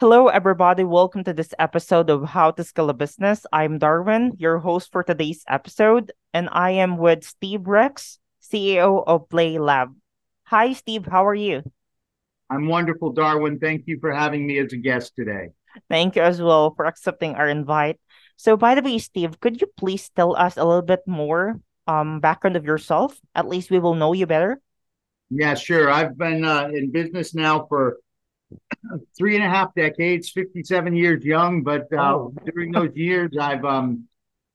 Hello, everybody. Welcome to this episode of How to Scale a Business. I'm Darwin, your host for today's episode, and I am with Steve Rix, CEO of Play Lab. Hi, Steve. How are you? I'm wonderful, Darwin. Thank you for having me as a guest today. Thank you as well for accepting our invite. So, by the way, Steve, could you please tell us a little bit more um background of yourself? At least we will know you better. Yeah, sure. I've been uh, in business now for three and a half decades, 57 years young. But uh, oh. during those years, I've um,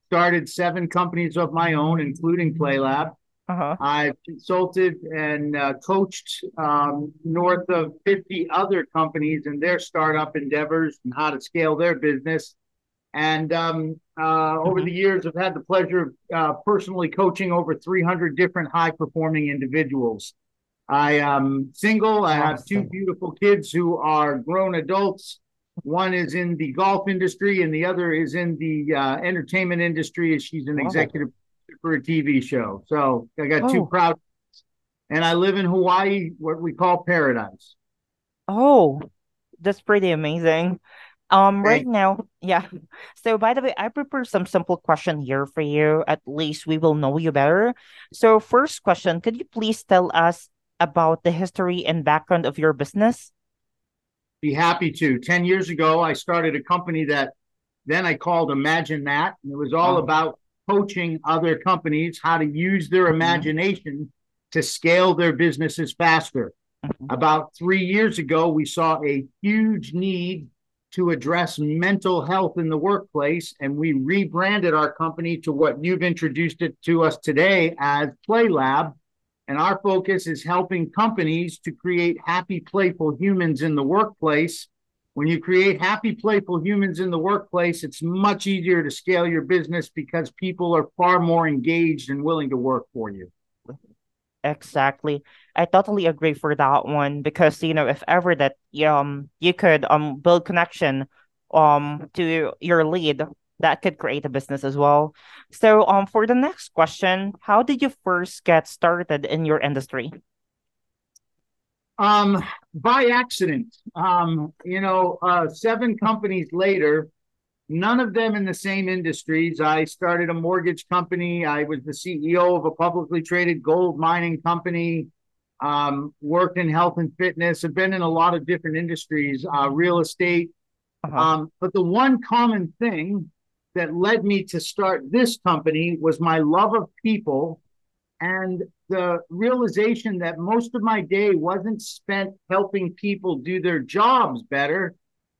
started seven companies of my own, including PlayLab. Uh-huh. I've consulted and uh, coached um, north of 50 other companies in their startup endeavors and how to scale their business. And um, uh, over mm-hmm. the years, I've had the pleasure of uh, personally coaching over 300 different high performing individuals. I am single. I have two beautiful kids who are grown adults. One is in the golf industry, and the other is in the uh, entertainment industry. She's an executive for a TV show. So I got oh. two proud, and I live in Hawaii, what we call paradise. Oh, that's pretty amazing. Um, right now, yeah. So by the way, I prepared some simple question here for you. At least we will know you better. So first question, could you please tell us about the history and background of your business? Be happy to. 10 years ago, I started a company that then I called Imagine That. And it was all oh. about coaching other companies how to use their mm-hmm. imagination mm-hmm. to scale their businesses faster. Mm-hmm. About three years ago, we saw a huge need to address mental health in the workplace, and we rebranded our company to what you've introduced it to us today as Play Lab and our focus is helping companies to create happy, playful humans in the workplace. When you create happy, playful humans in the workplace, it's much easier to scale your business because people are far more engaged and willing to work for you. Exactly. I totally agree for that one because you know if ever that um you could um build connection um to your lead that could create a business as well. So, um, for the next question, how did you first get started in your industry? Um, by accident. Um, you know, uh, seven companies later, none of them in the same industries. I started a mortgage company. I was the CEO of a publicly traded gold mining company. Um, worked in health and fitness. I've been in a lot of different industries, uh, real estate. Uh-huh. Um, but the one common thing that led me to start this company was my love of people and the realization that most of my day wasn't spent helping people do their jobs better.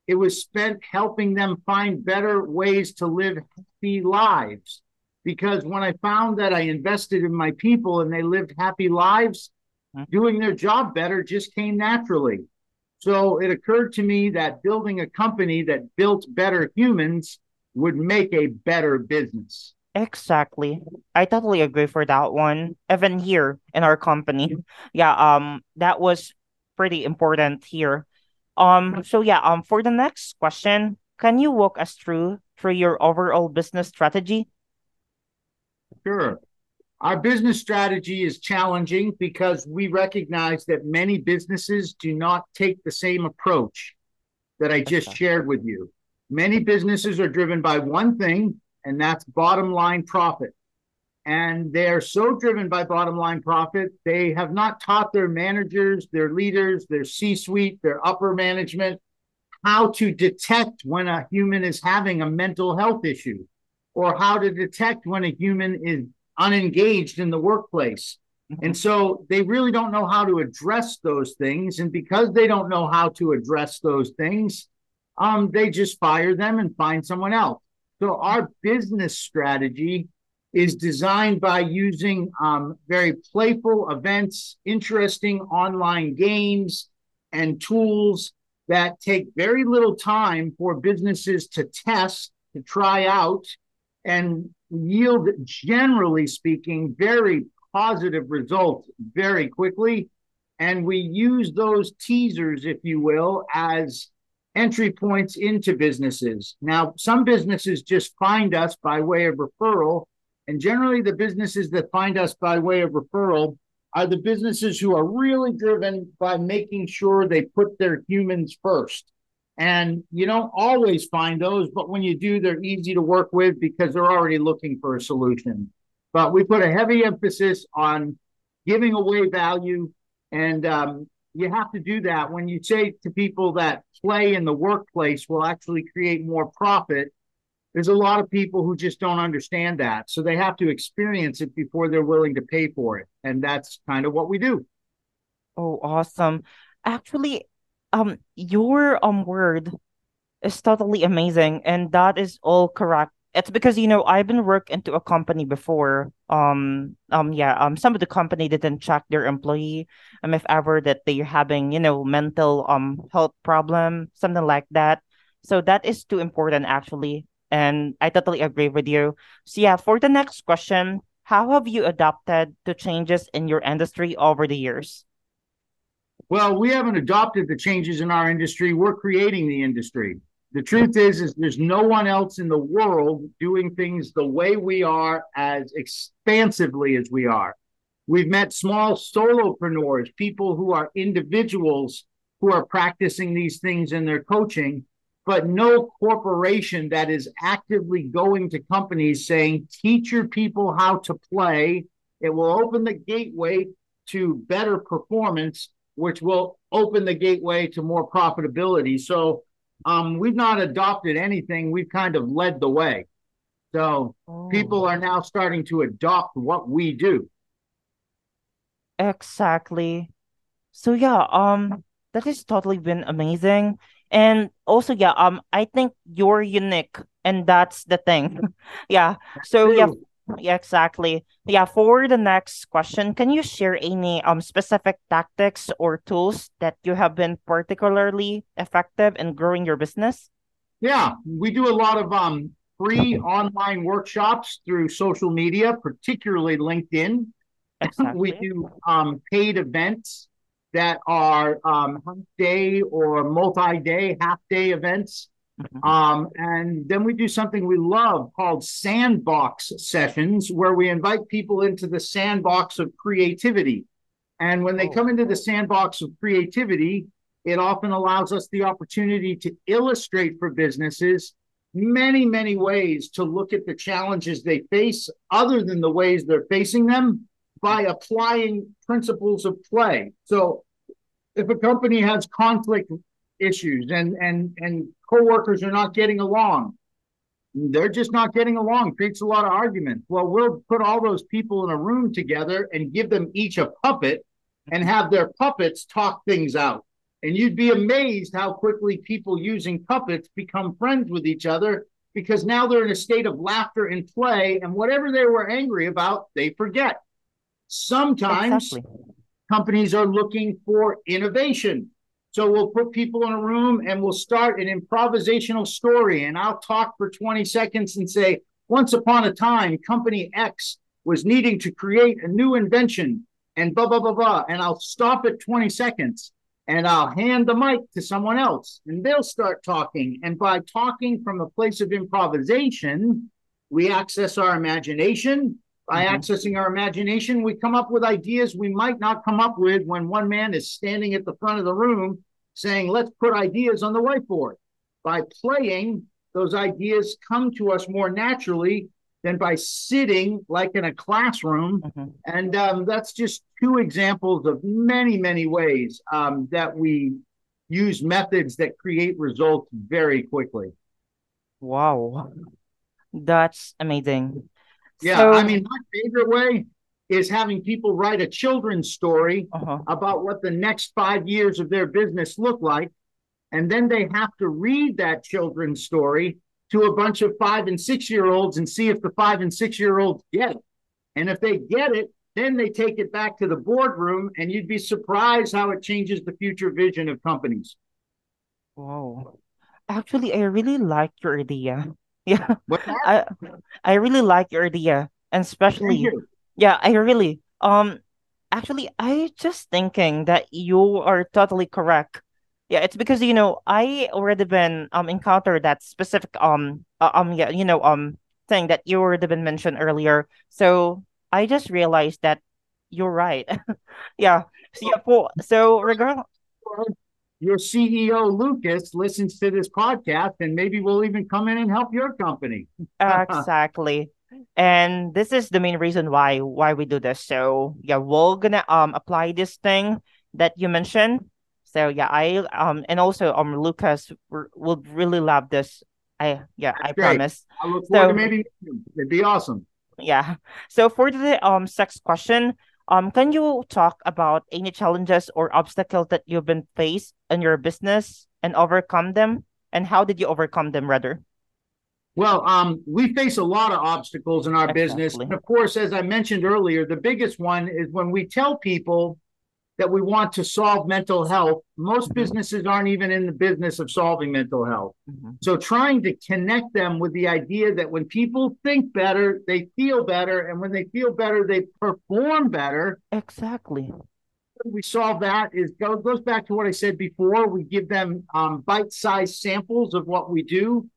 It was spent helping them find better ways to live happy lives. Because when I found that I invested in my people and they lived happy lives, hmm. doing their job better just came naturally. So it occurred to me that building a company that built better humans would make a better business. Exactly. I totally agree for that one. Even here in our company. Yeah, um that was pretty important here. Um so yeah, um for the next question, can you walk us through through your overall business strategy? Sure. Our business strategy is challenging because we recognize that many businesses do not take the same approach that I just shared with you. Many businesses are driven by one thing, and that's bottom line profit. And they are so driven by bottom line profit, they have not taught their managers, their leaders, their C suite, their upper management how to detect when a human is having a mental health issue or how to detect when a human is unengaged in the workplace. Mm-hmm. And so they really don't know how to address those things. And because they don't know how to address those things, um, they just fire them and find someone else. So our business strategy is designed by using um, very playful events, interesting online games, and tools that take very little time for businesses to test, to try out, and yield, generally speaking, very positive results very quickly. And we use those teasers, if you will, as entry points into businesses. Now, some businesses just find us by way of referral. And generally, the businesses that find us by way of referral are the businesses who are really driven by making sure they put their humans first. And you don't always find those, but when you do, they're easy to work with because they're already looking for a solution. But we put a heavy emphasis on giving away value. And um, you have to do that when you say to people that play in the workplace will actually create more profit. There's a lot of people who just don't understand that. So they have to experience it before they're willing to pay for it. And that's kind of what we do. Oh, awesome. Actually, um, your um word is totally amazing, and that is all correct. It's because you know I've been work into a company before. Um, um, yeah. Um, some of the company didn't check their employee. Um, if ever that they're having you know mental um health problem, something like that. So that is too important actually, and I totally agree with you. So yeah, for the next question, how have you adapted to changes in your industry over the years? Well, we haven't adopted the changes in our industry. We're creating the industry. The truth is, is there's no one else in the world doing things the way we are as expansively as we are. We've met small solopreneurs, people who are individuals who are practicing these things in their coaching, but no corporation that is actively going to companies saying, teach your people how to play. It will open the gateway to better performance which will open the gateway to more profitability. So um, we've not adopted anything. We've kind of led the way. So oh. people are now starting to adopt what we do. Exactly. So yeah, um, that has totally been amazing. And also, yeah, um, I think you're unique, and that's the thing. yeah. So yeah, yeah, exactly. Yeah, for the next question, can you share any um specific tactics or tools that you have been particularly effective in growing your business? Yeah, we do a lot of um free online workshops through social media, particularly LinkedIn. Exactly. We do um paid events that are um half day or multi-day, half day events Mm-hmm. Um, and then we do something we love called sandbox sessions, where we invite people into the sandbox of creativity. And when they oh. come into the sandbox of creativity, it often allows us the opportunity to illustrate for businesses many, many ways to look at the challenges they face, other than the ways they're facing them, by applying principles of play. So if a company has conflict issues and and and coworkers are not getting along. They're just not getting along, creates a lot of argument. Well, we'll put all those people in a room together and give them each a puppet and have their puppets talk things out. And you'd be amazed how quickly people using puppets become friends with each other because now they're in a state of laughter and play, and whatever they were angry about, they forget. Sometimes exactly. companies are looking for innovation. So we'll put people in a room and we'll start an improvisational story. And I'll talk for 20 seconds and say, once upon a time, company X was needing to create a new invention and blah, blah, blah, blah. And I'll stop at 20 seconds and I'll hand the mic to someone else and they'll start talking. And by talking from a place of improvisation, we access our imagination. By mm-hmm. accessing our imagination, we come up with ideas we might not come up with when one man is standing at the front of the room saying, let's put ideas on the whiteboard. By playing, those ideas come to us more naturally than by sitting like in a classroom. Mm-hmm. And um, that's just two examples of many, many ways um, that we use methods that create results very quickly. Wow. That's amazing. Yeah, so... I mean, my favorite way is having people write a children's story uh-huh. about what the next five years of their business look like. And then they have to read that children's story to a bunch of five and six year olds and see if the five and six year olds get it. And if they get it, then they take it back to the boardroom, and you'd be surprised how it changes the future vision of companies. Wow. Actually, I really like your idea. Yeah. I, I really like your idea. And especially yeah, I really um actually I just thinking that you are totally correct. Yeah, it's because you know I already been um encountered that specific um uh, um yeah you know um thing that you already been mentioned earlier. So I just realized that you're right. yeah. So yeah, for, so regard your CEO Lucas listens to this podcast, and maybe we'll even come in and help your company. exactly. And this is the main reason why why we do this. So yeah, we're gonna um apply this thing that you mentioned. So yeah, I um and also um Lucas would really love this. I yeah, That's I great. promise. I look forward so, to meeting you. It'd be awesome. Yeah. So for the um sex question, um, can you talk about any challenges or obstacles that you've been faced in your business and overcome them? And how did you overcome them, rather? Well, um, we face a lot of obstacles in our exactly. business. And of course, as I mentioned earlier, the biggest one is when we tell people that we want to solve mental health. Most mm-hmm. businesses aren't even in the business of solving mental health. Mm-hmm. So, trying to connect them with the idea that when people think better, they feel better. And when they feel better, they perform better. Exactly. We solve that is goes back to what I said before. We give them um, bite-sized samples of what we do,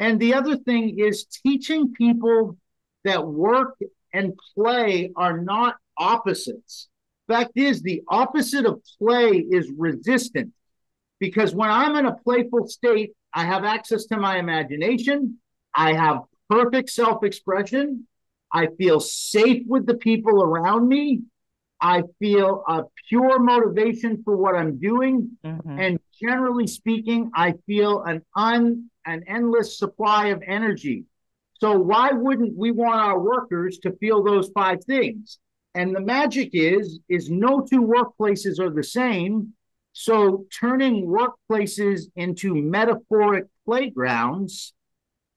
and the other thing is teaching people that work and play are not opposites Fact is, the opposite of play is resistance. Because when I'm in a playful state, I have access to my imagination. I have perfect self expression. I feel safe with the people around me. I feel a pure motivation for what I'm doing. Mm-hmm. And generally speaking, I feel an un an endless supply of energy. So why wouldn't we want our workers to feel those five things? And the magic is, is no two workplaces are the same. So turning workplaces into metaphoric playgrounds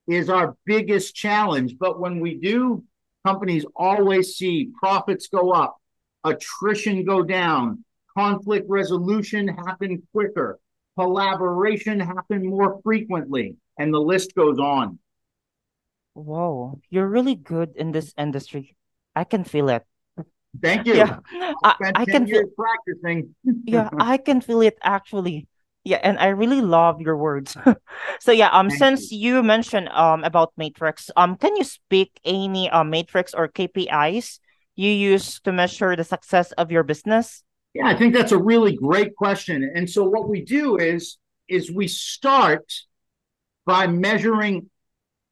is our biggest challenge. But when we do, companies always see profits go up, attrition go down, conflict resolution happen quicker, collaboration happen more frequently, and the list goes on. Whoa, you're really good in this industry. I can feel it. Thank you. Yeah, I, I can feel practicing. yeah, I can feel it actually. Yeah, and I really love your words. so yeah, um, Thank since you. you. mentioned um about metrics, um, can you speak any uh, metrics or KPIs you use to measure the success of your business? Yeah, I think that's a really great question. And so what we do is is we start by measuring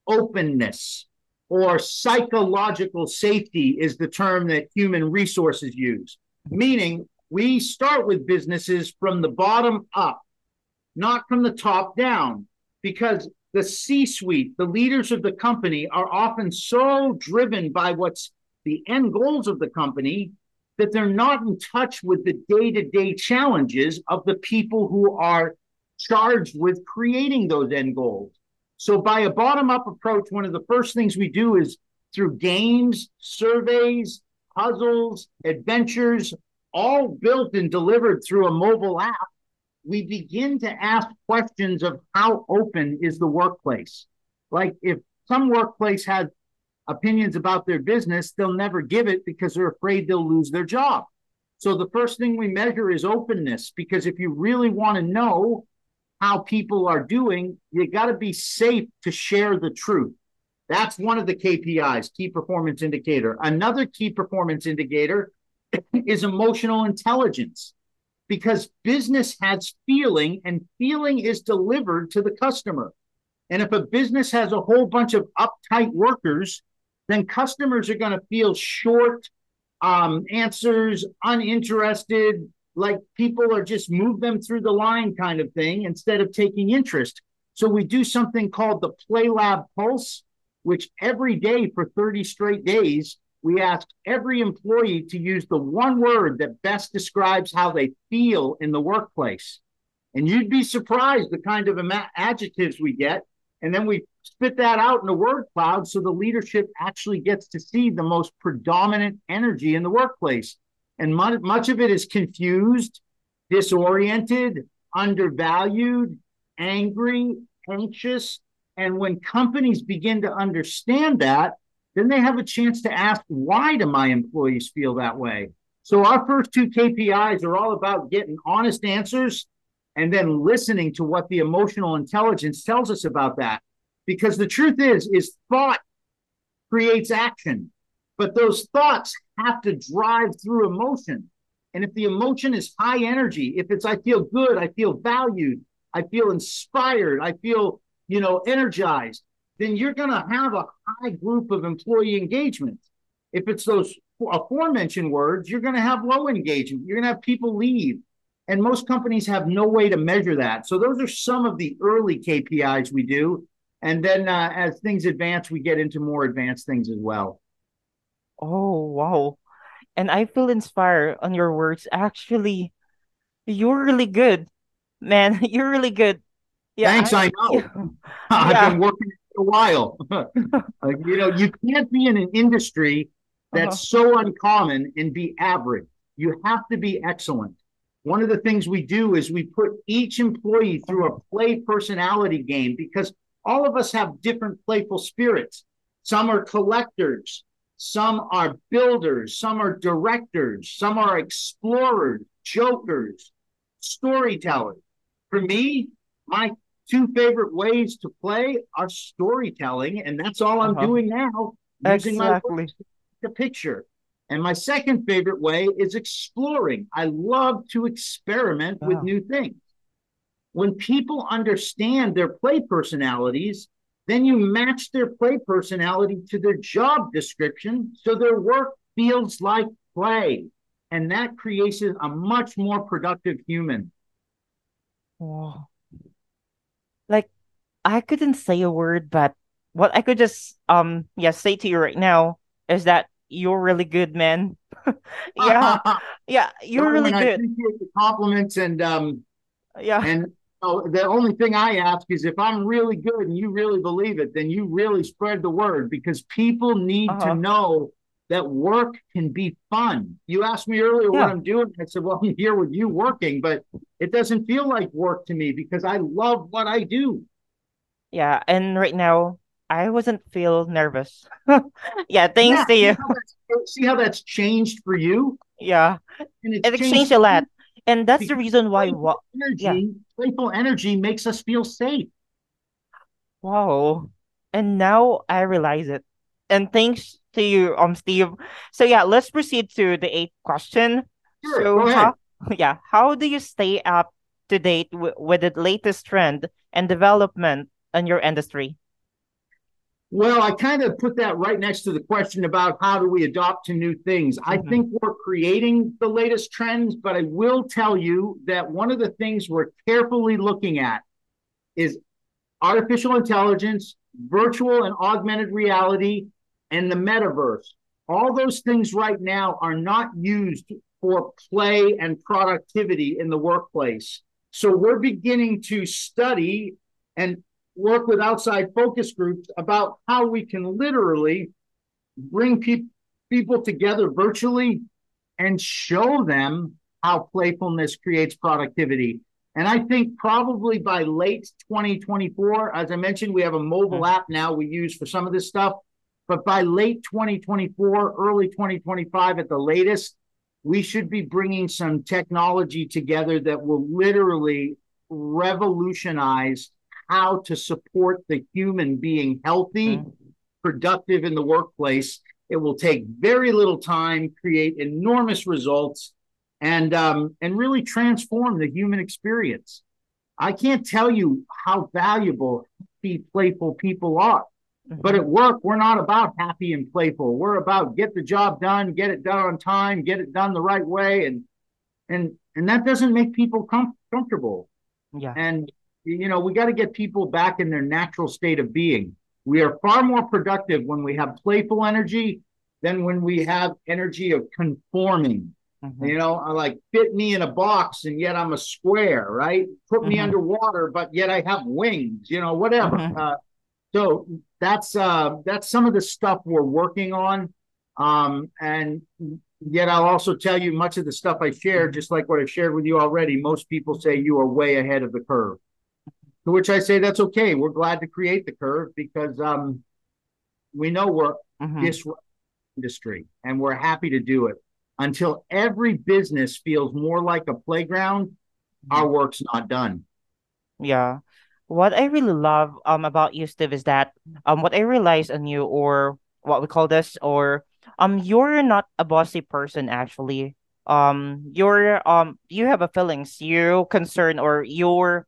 openness or psychological safety is the term that human resources use, meaning we start with businesses from the bottom up, not from the top down, because the C suite, the leaders of the company, are often so driven by what's the end goals of the company that they're not in touch with the day to day challenges of the people who are charged with creating those end goals. So, by a bottom up approach, one of the first things we do is through games, surveys, puzzles, adventures, all built and delivered through a mobile app, we begin to ask questions of how open is the workplace. Like if some workplace has opinions about their business, they'll never give it because they're afraid they'll lose their job. So the first thing we measure is openness because if you really want to know how people are doing, you got to be safe to share the truth. That's one of the KPIs, key performance indicator. Another key performance indicator is emotional intelligence because business has feeling and feeling is delivered to the customer. And if a business has a whole bunch of uptight workers, then customers are going to feel short um, answers, uninterested, like people are just move them through the line kind of thing instead of taking interest. So we do something called the Play Lab Pulse, which every day for 30 straight days, we ask every employee to use the one word that best describes how they feel in the workplace. And you'd be surprised the kind of adjectives we get. And then we spit that out in a word cloud so the leadership actually gets to see the most predominant energy in the workplace. And much, much of it is confused, disoriented, undervalued, angry, anxious. And when companies begin to understand that, then they have a chance to ask, why do my employees feel that way? So our first two KPIs are all about getting honest answers and then listening to what the emotional intelligence tells us about that. Because the truth is, is thought creates action. But those thoughts have to drive through emotion. And if the emotion is high energy, if it's I feel good, I feel valued, I feel inspired, I feel, you know, energized, then you're going to have a high group of employee engagement. If it's those aforementioned words, you're going to have low engagement. You're going to have people leave. And most companies have no way to measure that. So those are some of the early KPIs we do. And then uh, as things advance, we get into more advanced things as well. Oh, wow. And I feel inspired on your words. Actually, you're really good, man. You're really good. Yeah, Thanks, I, I know. Yeah. I've been working for a while. you know, you can't be in an industry that's uh-huh. so uncommon and be average. You have to be excellent. One of the things we do is we put each employee through a play personality game because all of us have different playful spirits. Some are collectors, some are builders, some are directors, some are explorers, jokers, storytellers. For me, my two favorite ways to play are storytelling, and that's all I'm uh-huh. doing now. Using exactly. my the picture. And my second favorite way is exploring. I love to experiment with new things. When people understand their play personalities, then you match their play personality to their job description so their work feels like play. And that creates a much more productive human. Wow. Like I couldn't say a word, but what I could just um yeah say to you right now is that you're really good, man. yeah, yeah, you're really good. I appreciate the compliments and um, yeah, and the only thing I ask is if I'm really good and you really believe it, then you really spread the word because people need uh-huh. to know that work can be fun. You asked me earlier yeah. what I'm doing. I said, well, I'm here with you working, but it doesn't feel like work to me because I love what I do. Yeah. And right now, I wasn't feel nervous. yeah, thanks yeah, to you. See how that's changed for you? Yeah, it changed, changed a lot, and that's the reason why. What energy, yeah. playful energy makes us feel safe. Wow, and now I realize it, and thanks to you, um, Steve. So yeah, let's proceed to the eighth question. Sure, so. How, yeah, how do you stay up to date with the latest trend and development in your industry? Well, I kind of put that right next to the question about how do we adopt to new things. Mm-hmm. I think we're creating the latest trends, but I will tell you that one of the things we're carefully looking at is artificial intelligence, virtual and augmented reality, and the metaverse. All those things right now are not used for play and productivity in the workplace. So we're beginning to study and work with outside focus groups about how we can literally bring pe- people together virtually and show them how playfulness creates productivity. And I think probably by late 2024, as I mentioned, we have a mobile mm-hmm. app now we use for some of this stuff. But by late 2024, early 2025 at the latest, we should be bringing some technology together that will literally revolutionize how to support the human being healthy, mm-hmm. productive in the workplace. It will take very little time, create enormous results, and um, and really transform the human experience. I can't tell you how valuable happy, playful people are. Mm-hmm. But at work, we're not about happy and playful. We're about get the job done, get it done on time, get it done the right way, and and and that doesn't make people com- comfortable. Yeah. And you know, we got to get people back in their natural state of being. We are far more productive when we have playful energy than when we have energy of conforming. Mm-hmm. You know, I like fit me in a box and yet I'm a square, right? Put mm-hmm. me underwater, but yet I have wings, you know, whatever. Mm-hmm. Uh, so that's uh, that's some of the stuff we're working on. Um, and yet I'll also tell you much of the stuff I share, just like what I shared with you already. Most people say you are way ahead of the curve. To which I say that's okay. We're glad to create the curve because um, we know we're mm-hmm. disrupting industry and we're happy to do it. Until every business feels more like a playground, mm-hmm. our work's not done. Yeah. What I really love um about you, Steve, is that um what I realize on you or what we call this or um you're not a bossy person actually. um your um you have a feelings you concern or your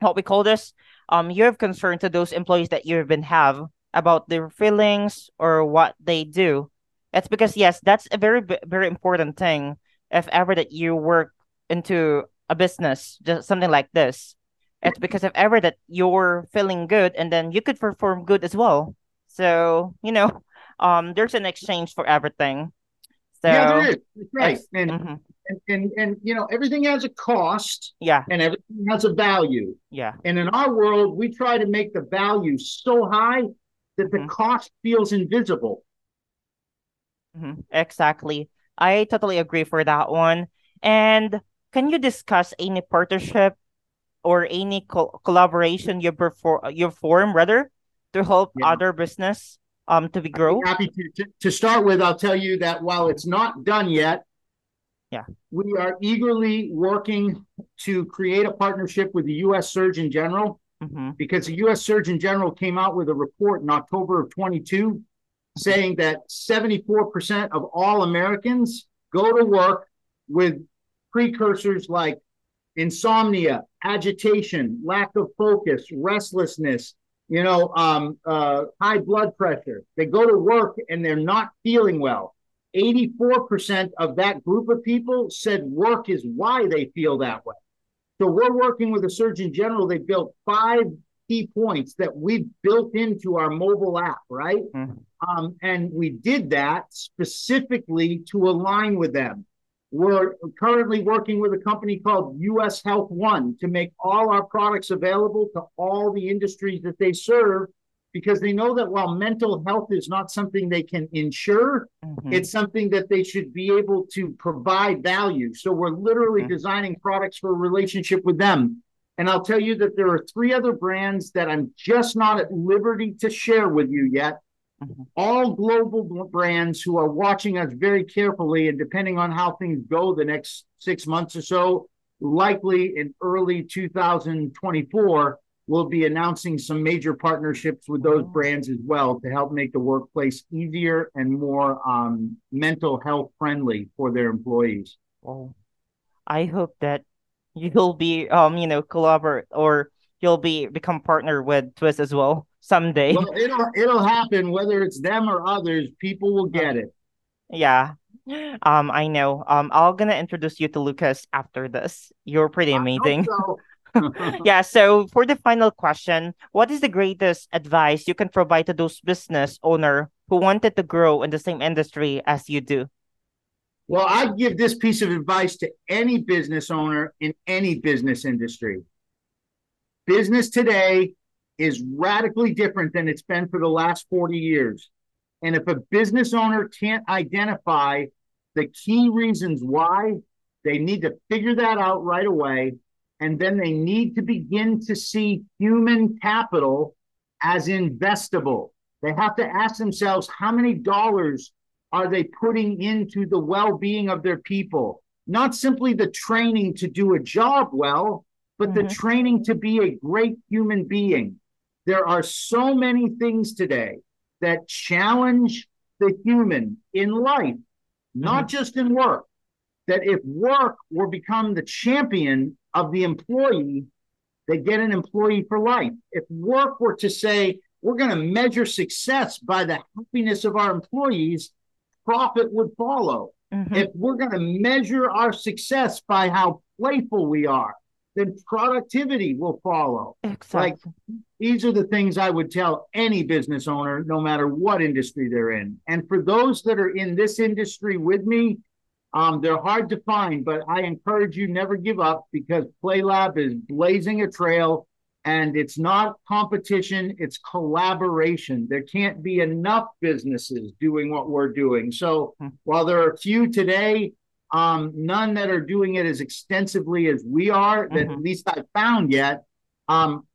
what we call this um you have concern to those employees that you've been have about their feelings or what they do. It's because yes that's a very very important thing. If ever that you work into a business just something like this it's because if ever that you're feeling good and then you could perform good as well. So you know um there's an exchange for everything so yeah, there is. That's right. And, mm-hmm. and and and you know, everything has a cost. Yeah. And everything has a value. Yeah. And in our world, we try to make the value so high that the mm-hmm. cost feels invisible. Mm-hmm. Exactly. I totally agree for that one. And can you discuss any partnership or any co- collaboration you perform you form rather to help yeah. other business um to be grow? happy to, to, to start with. I'll tell you that while it's not done yet, yeah, we are eagerly working to create a partnership with the U.S. Surgeon General mm-hmm. because the U.S. Surgeon General came out with a report in October of 22 saying that 74% of all Americans go to work with precursors like insomnia, agitation, lack of focus, restlessness, you know, um, uh, high blood pressure. They go to work and they're not feeling well. 84% of that group of people said work is why they feel that way. So we're working with the Surgeon General. They built five key points that we've built into our mobile app, right? Mm-hmm. Um, and we did that specifically to align with them. We're currently working with a company called US Health One to make all our products available to all the industries that they serve because they know that while mental health is not something they can insure, mm-hmm. it's something that they should be able to provide value. So we're literally mm-hmm. designing products for a relationship with them. And I'll tell you that there are three other brands that I'm just not at liberty to share with you yet Mm-hmm. All global brands who are watching us very carefully, and depending on how things go the next six months or so, likely in early 2024, we'll be announcing some major partnerships with those oh. brands as well to help make the workplace easier and more um, mental health friendly for their employees. Well, I hope that you'll be, um, you know, collaborate or you'll be become partner with Twist as well someday. Well, it'll it'll happen whether it's them or others. People will get it. Yeah. Um, I know. Um, I'm gonna introduce you to Lucas after this. You're pretty amazing. So. yeah. So for the final question, what is the greatest advice you can provide to those business owner who wanted to grow in the same industry as you do? Well, I give this piece of advice to any business owner in any business industry. Business today is radically different than it's been for the last 40 years. And if a business owner can't identify the key reasons why, they need to figure that out right away. And then they need to begin to see human capital as investable. They have to ask themselves how many dollars are they putting into the well being of their people? Not simply the training to do a job well, but mm-hmm. the training to be a great human being. There are so many things today that challenge the human in life, not mm-hmm. just in work. That if work were become the champion of the employee, they get an employee for life. If work were to say, we're going to measure success by the happiness of our employees, profit would follow. Mm-hmm. If we're going to measure our success by how playful we are, then productivity will follow. Exactly. Like these are the things I would tell any business owner, no matter what industry they're in. And for those that are in this industry with me, um, they're hard to find, but I encourage you never give up because PlayLab is blazing a trail and it's not competition, it's collaboration. There can't be enough businesses doing what we're doing. So hmm. while there are a few today, um, none that are doing it as extensively as we are, that mm-hmm. at least I've found yet. Um,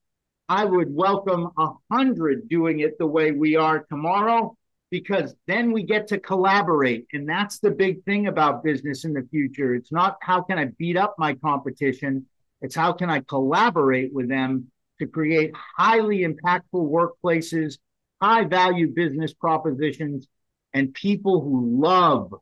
I would welcome a hundred doing it the way we are tomorrow, because then we get to collaborate. And that's the big thing about business in the future. It's not how can I beat up my competition, it's how can I collaborate with them to create highly impactful workplaces, high value business propositions, and people who love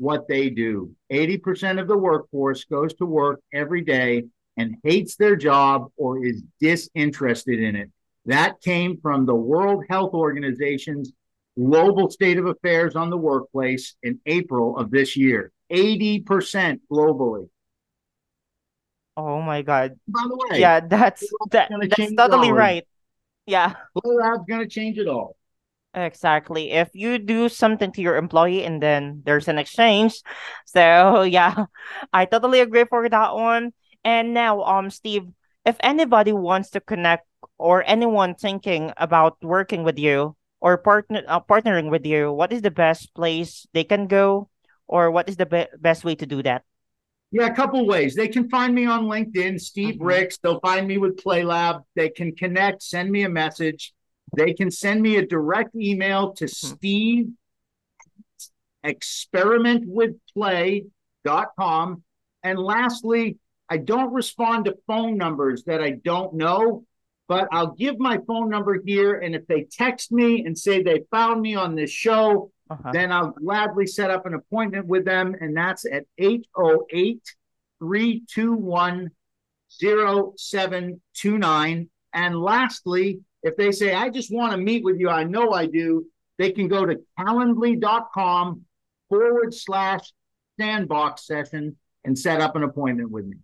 what they do. 80% of the workforce goes to work every day and hates their job or is disinterested in it. That came from the World Health Organization's global state of affairs on the workplace in April of this year. 80% globally. Oh my God. By the way, Yeah, that's that, that's totally right. Yeah, Blue Lab's going to change it all. Exactly. If you do something to your employee and then there's an exchange. So yeah, I totally agree for that one. And now, um, Steve, if anybody wants to connect or anyone thinking about working with you or partner uh, partnering with you, what is the best place they can go, or what is the be best way to do that? Yeah, a couple ways. They can find me on LinkedIn, Steve Mhm. Rix. They'll find me with PlayLab. They can connect, send me a message. They can send me a direct email to Steve experimentwithplay.com. And lastly, I don't respond to phone numbers that I don't know, but I'll give my phone number here. And if they text me and say they found me on this show, Uh-huh. then I'll gladly set up an appointment with them. And that's at 808 321 0729. And lastly, if they say, I just want to meet with you, I know I do, they can go to calendly.com forward slash sandbox session and set up an appointment with me.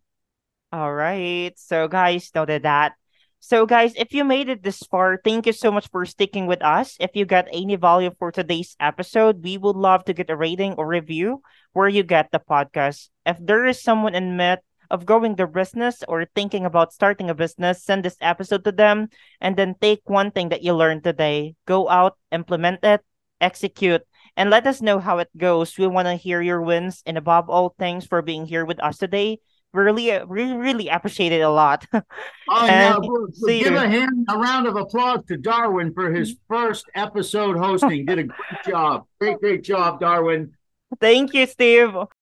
All right. So, guys, noted that. So, guys, if you made it this far, thank you so much for sticking with us. If you got any value for today's episode, we would love to get a rating or review where you get the podcast. If there is someone in mid of growing their business or thinking about starting a business, send this episode to them and then take one thing that you learned today, go out, implement it, execute, and let us know how it goes. We want to hear your wins and above all, thanks for being here with us today we really we really appreciate it a lot. Oh, yeah. And We'll, we'll give a, hand, a round of applause to Darwin for his first episode hosting. Did a great job. Great, great job, Darwin. Thank you, Steve.